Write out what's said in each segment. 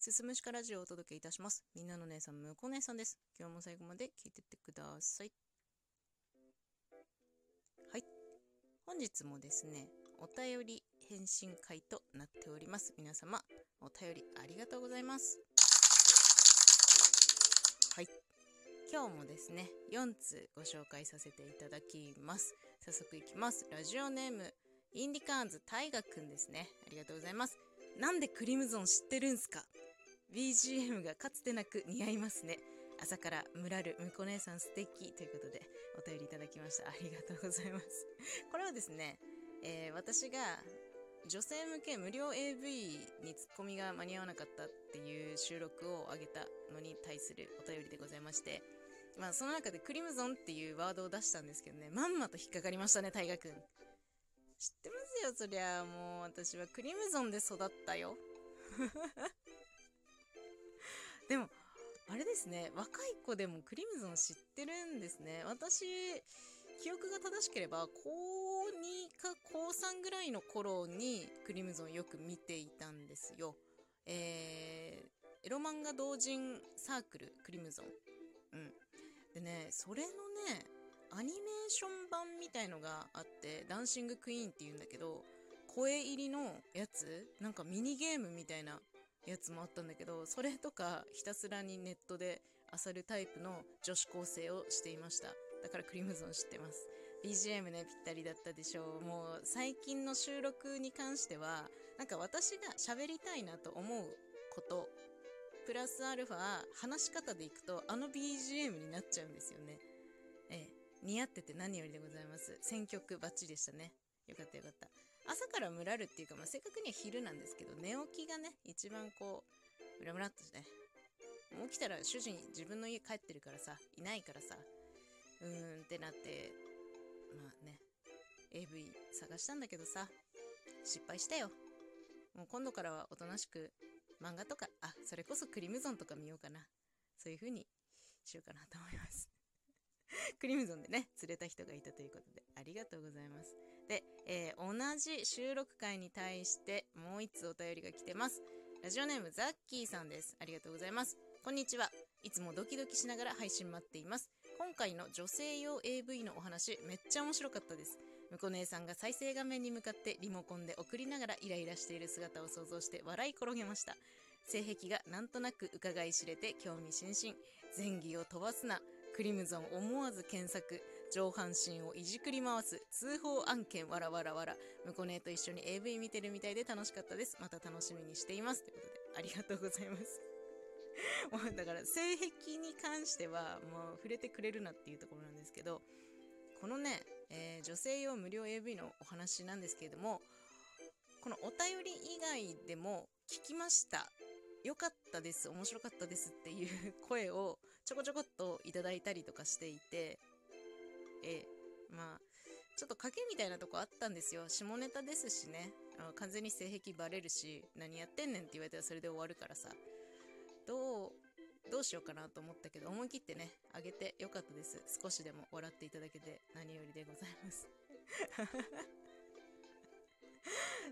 すすむしかラジオをお届けいたします。みんなの姉さん、むこ姉さんです。今日も最後まで聞いてってください。はい。本日もですね、お便り返信会となっております。皆様、お便りありがとうございます。はい。今日もですね、4通ご紹介させていただきます。早速いきます。ラジオネーム、インディカーンズ大河くんですね。ありがとうございます。なんでクリムゾン知ってるんすか？?BGM がかつてなく似合いますね。朝からムラるむこ姉さん素敵ということでお便りいただきました。ありがとうございます。これはですね、えー私が女性向け無料 AV にツッコミが間に合わなかったっていう収録を上げたのに対するお便りでございまして、まあその中でクリムゾンっていうワードを出したんですけどね、まんまと引っかかりましたね、大河くん。知ってますよ、そりゃ。もう私はクリムゾンで育ったよ。でも、あれですね、若い子でもクリムゾン知ってるんですね。私、記憶が正しければ、高2か高3ぐらいの頃にクリムゾンよく見ていたんですよ。えー、エロ漫画同人サークルクリムゾン。うん。でね、それのね、アニメーション版みたいのがあって、ダンシングクイーンって言うんだけど、声入りのやつなんかミニゲームみたいなやつもあったんだけど、それとかひたすらにネットで漁るタイプの女子高生をしていました。だからクリムゾン知ってます。BGM ね、ぴったりだったでしょう。もう最近の収録に関しては、なんか私が喋りたいなと思うこと、プラスアルファ話し方でいくとあの BGM になっちゃうんですよね。ええ、似合ってて何よりでございます。選曲バッチリでしたね。よかったよかった。朝からムラるっていうか、まあ、正確には昼なんですけど、寝起きがね、一番こう、ムラムラっとね。もう起きたら主人自分の家帰ってるからさ、いないからさ、うーんってなって、まあね、AV 探したんだけどさ、失敗したよ。もう今度からはおとなしく漫画とか、あ、それこそクリムゾンとか見ようかな。そういう風にしようかなと思います。クリムゾンでね、釣れた人がいたということで、ありがとうございます。で、えー同じ収録会に対して、もう一つお便りが来てます。ラジオネームザッキーさんです。ありがとうございます。こんにちは。いつもドキドキしながら配信待っています。今回の女性用 AV のお話、めっちゃ面白かったです。むこ姉さんが再生画面に向かってリモコンで送りながらイライラしている姿を想像して笑い転げました。性癖がなんとなく伺い知れて興味津々。前儀を飛ばすな。クリムゾン思わず検索。上半身をいじくり回す。通報案件わらわらわら。むこ姉と一緒に AV 見てるみたいで楽しかったです。また楽しみにしています。ということで、ありがとうございます。もうだから性癖に関してはもう触れてくれるなっていうところなんですけどこのね、えー女性用無料 AV のお話なんですけれどもこのお便り以外でも聞きました良かったです面白かったですっていう声をちょこちょこっといただいたりとかしていてえーまあちょっと賭けみたいなとこあったんですよ。下ネタですしね。完全に性癖バレるし何やってんねんって言われたらそれで終わるからさ。どうどうしようかなと思ったけど思い切ってねあげてよかったです。少しでも笑っていただけて何よりでございます。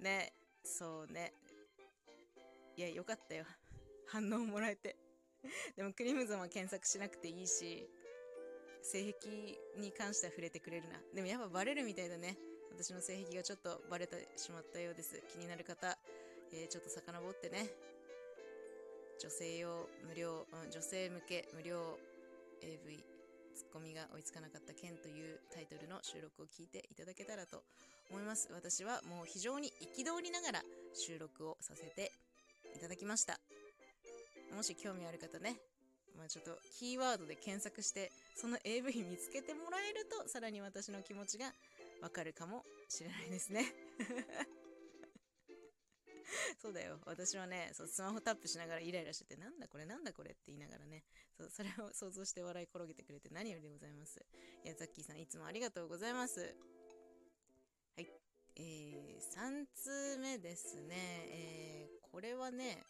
ねそうね。いやよかったよ。反応もらえて。でもクリムゾンは検索しなくていいし。性癖に関しては触れてくれるな。でもやっぱバレるみたいだね。私の性癖がちょっとバレてしまったようです。気になる方、えーちょっと遡ってね。女性用無料、うん女性向け無料 AV ツッコミが追いつかなかった件というタイトルの収録を聞いていただけたらと思います。私はもう非常に憤りながら収録をさせていただきました。もし興味ある方ね。まあちょっとキーワードで検索してその AV 見つけてもらえるとさらに私の気持ちがわかるかもしれないですね そうだよ。私はね、そうスマホタップしながらイライラしてて、なんだこれなんだこれって言いながらね、そうそれを想像して笑い転げてくれて何よりでございます。いや、ザッキーさんいつもありがとうございます。はい。えー、3通目ですね。えー、これはね、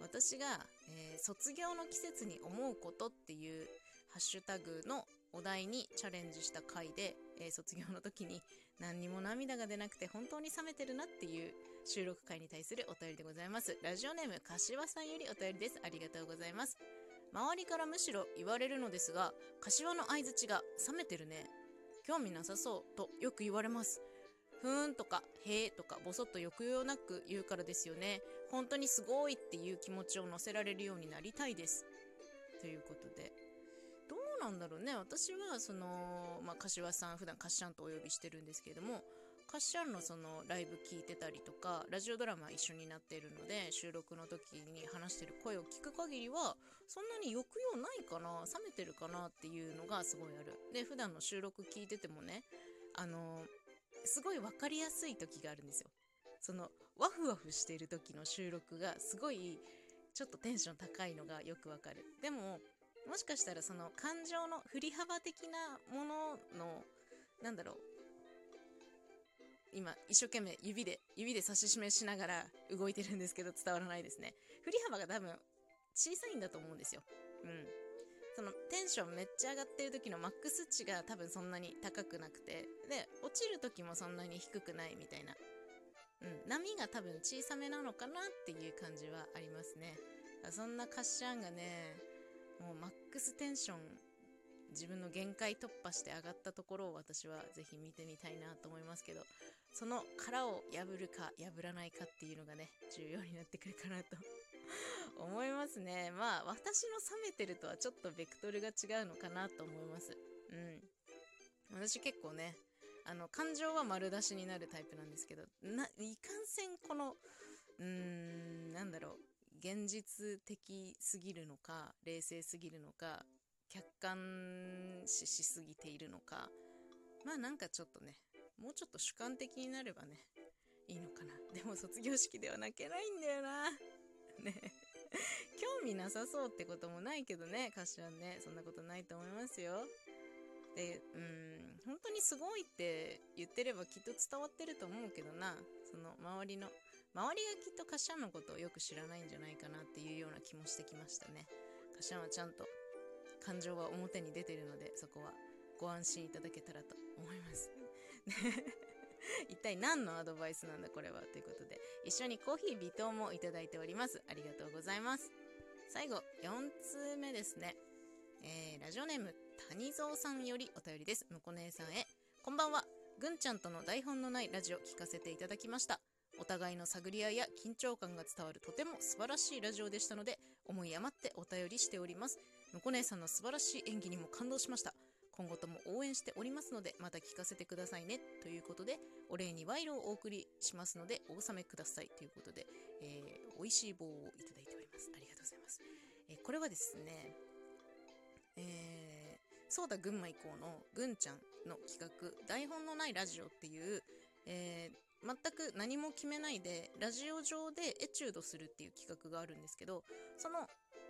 私が、えー卒業の季節に思うことっていうハッシュタグのお題にチャレンジした回で、えー卒業の時に 何にも涙が出なくて本当に冷めてるなっていう収録回に対するお便りでございます。ラジオネーム、柏さんよりお便りです。ありがとうございます。周りからむしろ言われるのですが、柏の相づちが冷めてるね。興味なさそうとよく言われます。ふーんとか、へーとか、ぼそっと抑揚なく言うからですよね。本当にすごいっていう気持ちを乗せられるようになりたいです。ということで、なんだろうね。私は、その、まあ、柏さん、普段カッシャンとお呼びしてるんですけれども、カッシャンのそのライブ聞いてたりとか、ラジオドラマ一緒になっているので、収録の時に話してる声を聞く限りは、そんなに抑揚ないかな、冷めてるかなっていうのがすごいある。で、普段の収録聞いててもね、あのすごい分かりやすい時があるんですよ。その、ワフワフしてる時の収録がすごい、ちょっとテンション高いのがよくわかる。でも、もしかしたらその感情の振り幅的なものの、なんだろう、今、一生懸命指で、指で指し示しながら動いてるんですけど伝わらないですね。振り幅が多分小さいんだと思うんですよ。うん。そのテンションめっちゃ上がってる時のマックス値が多分そんなに高くなくて、で、落ちる時もそんなに低くないみたいな。うん、波が多分小さめなのかなっていう感じはありますね。そんなカッシャンがね、もうマックステンション、自分の限界突破して上がったところを私はぜひ見てみたいなと思いますけど、その殻を破るか破らないかっていうのがね、重要になってくるかなと思いますね。まあ、私の冷めてるとはちょっとベクトルが違うのかなと思います。うん。私結構ね、あの、感情は丸出しになるタイプなんですけど、な、いかんせんこの、うーん、なんだろう、現実的すぎるのか、冷静すぎるのか、客観視しすぎているのか、まあなんかちょっとね、もうちょっと主観的になればね、いいのかな。でも卒業式では泣けないんだよな。ね。興味なさそうってこともないけどね、歌詞はね。そんなことないと思いますよ。で、うん、本当にすごいって言ってればきっと伝わってると思うけどな。その周りの、周りがきっと歌詞のことをよく知らないんじゃないかなっていうような気もしてきましたね。歌詞はちゃんと感情は表に出てるので、そこはご安心いただけたらと思います。一体何のアドバイスなんだこれはということで、一緒にコーヒー微糖もいただいております。ありがとうございます。最後、4通目ですね。えー、ラジオネーム、谷蔵さんよりお便りです。むこ姉さんへ。こんばんは。ぐんちゃんとの台本のないラジオ聞かせていただきました。お互いの探り合いや緊張感が伝わるとても素晴らしいラジオでしたので、思い余ってお便りしております。むこ姉さんの素晴らしい演技にも感動しました。今後とも応援しておりますので、また聞かせてくださいね。ということで、お礼に賄賂をお送りしますので、お納めください。ということで、えー、美味しい棒をいただいております。ありがとうございます。えー、これはですね、えー、そうだ群馬以降のぐんちゃんの企画、台本のないラジオっていう、えー、全く何も決めないで、ラジオ上でエチュードするっていう企画があるんですけど、その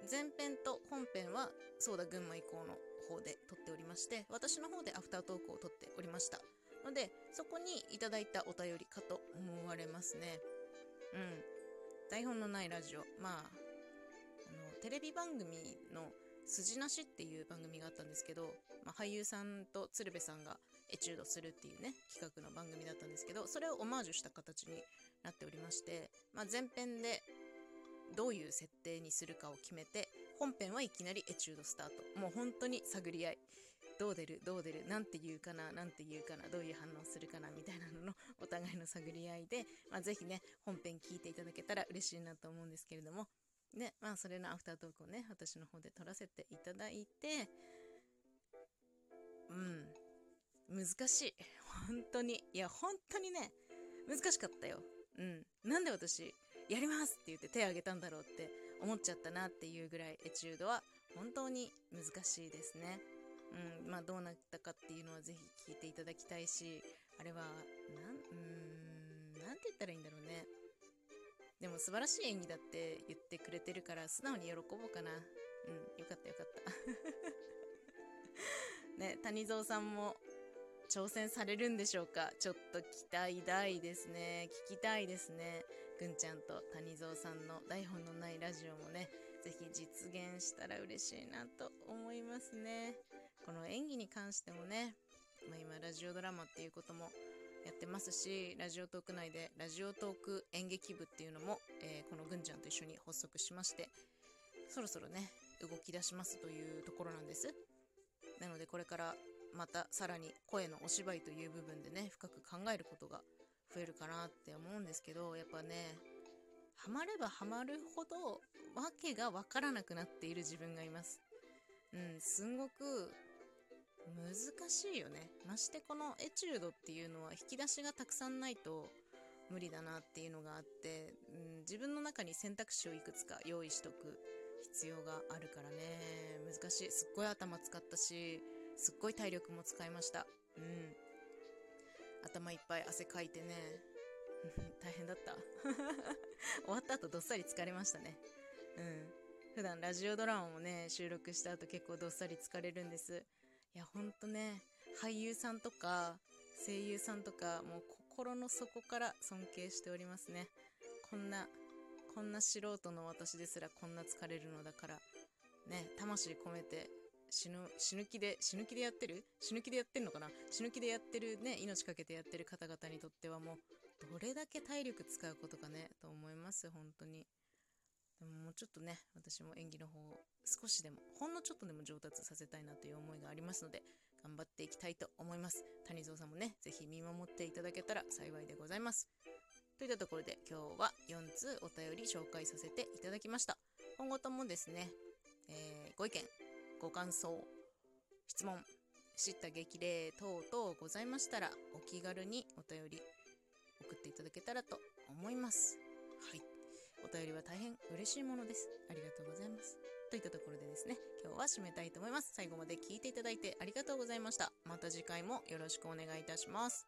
前編と本編は、そうだ群馬以降の方で撮っておりまして、私の方でアフタートークを撮っておりました。ので、そこにいただいたお便りかと思われますね。うん。台本のないラジオ。まあ、あの、テレビ番組の筋なしっていう番組があったんですけど、まあ、俳優さんと鶴瓶さんがエチュードするっていうね、企画の番組だったんですけど、それをオマージュした形になっておりまして、まあ、前編でどういう設定にするかを決めて、本編はいきなりエチュードスタート。もう本当に探り合い。どう出るどう出るなんて言うかななんて言うかなどういう反応するかなみたいなののお互いの探り合いで、まあ、ぜひね、本編聞いていただけたら嬉しいなと思うんですけれども、で、まあ、それのアフタートークをね、私の方で撮らせていただいて、うん、難しい。本当に。いや、本当にね、難しかったよ。うん。なんで私、やりますって言って手を挙げたんだろうって思っちゃったなっていうぐらいエチュードは本当に難しいですね。うん、まあどうなったかっていうのはぜひ聞いていただきたいし、あれは、なん、うん、なんて言ったらいいんだろうね。でも素晴らしい演技だって言ってくれてるから素直に喜ぼうかな。うん、よかったよかった。ね、谷蔵さんも挑戦されるんでしょうか？ちょっと期待大ですね。聞きたいですね。ぐんちゃんと谷蔵さんの台本のないラジオもね、ぜひ実現したら嬉しいなと思いますね。この演技に関してもね、まあ、今ラジオドラマっていうこともやってますし、ラジオトーク内でラジオトーク演劇部っていうのも、えー、このぐんちゃんと一緒に発足しまして、そろそろね、動き出しますというところなんです。なのでこれからまたさらに声のお芝居という部分でね、深く考えることが増えるかなって思うんですけど、やっぱね、ハマればハマるほど、わけがわからなくなっている自分がいます。うん、すんごく難しいよね。ましてこのエチュードっていうのは引き出しがたくさんないと無理だなっていうのがあって、うん、自分の中に選択肢をいくつか用意しとく必要があるからね。難しい。すっごい頭使ったし、すっごい体力も使いました。うん。頭いっぱい汗かいてね。大変だった。終わった後どっさり疲れましたね。うん。普段ラジオドラマもね、収録した後結構どっさり疲れるんです。いや、ほんとね、俳優さんとか声優さんとか、もう心の底から尊敬しておりますね。こんな、こんな素人の私ですらこんな疲れるのだから、ね、魂込めて死ぬ、死ぬ気で、死ぬ気でやってる？死ぬ気でやってんのかな？死ぬ気でやってるね、命かけてやってる方々にとってはもう、どれだけ体力使うことかね、と思います、本当に。でももうちょっとね、私も演技の方少しでも、ほんのちょっとでも上達させたいなという思いがありますので、頑張っていきたいと思います。谷蔵さんもね、ぜひ見守っていただけたら幸いでございます。といったところで今日は4通お便り紹介させていただきました。今後ともですね、えー、ご意見、ご感想、質問、知った激励等々ございましたらお気軽にお便り送っていただけたらと思います。はい。お便りは大変嬉しいものです。ありがとうございます。といったところでですね、今日は締めたいと思います。最後まで聞いていただいてありがとうございました。また次回もよろしくお願いいたします。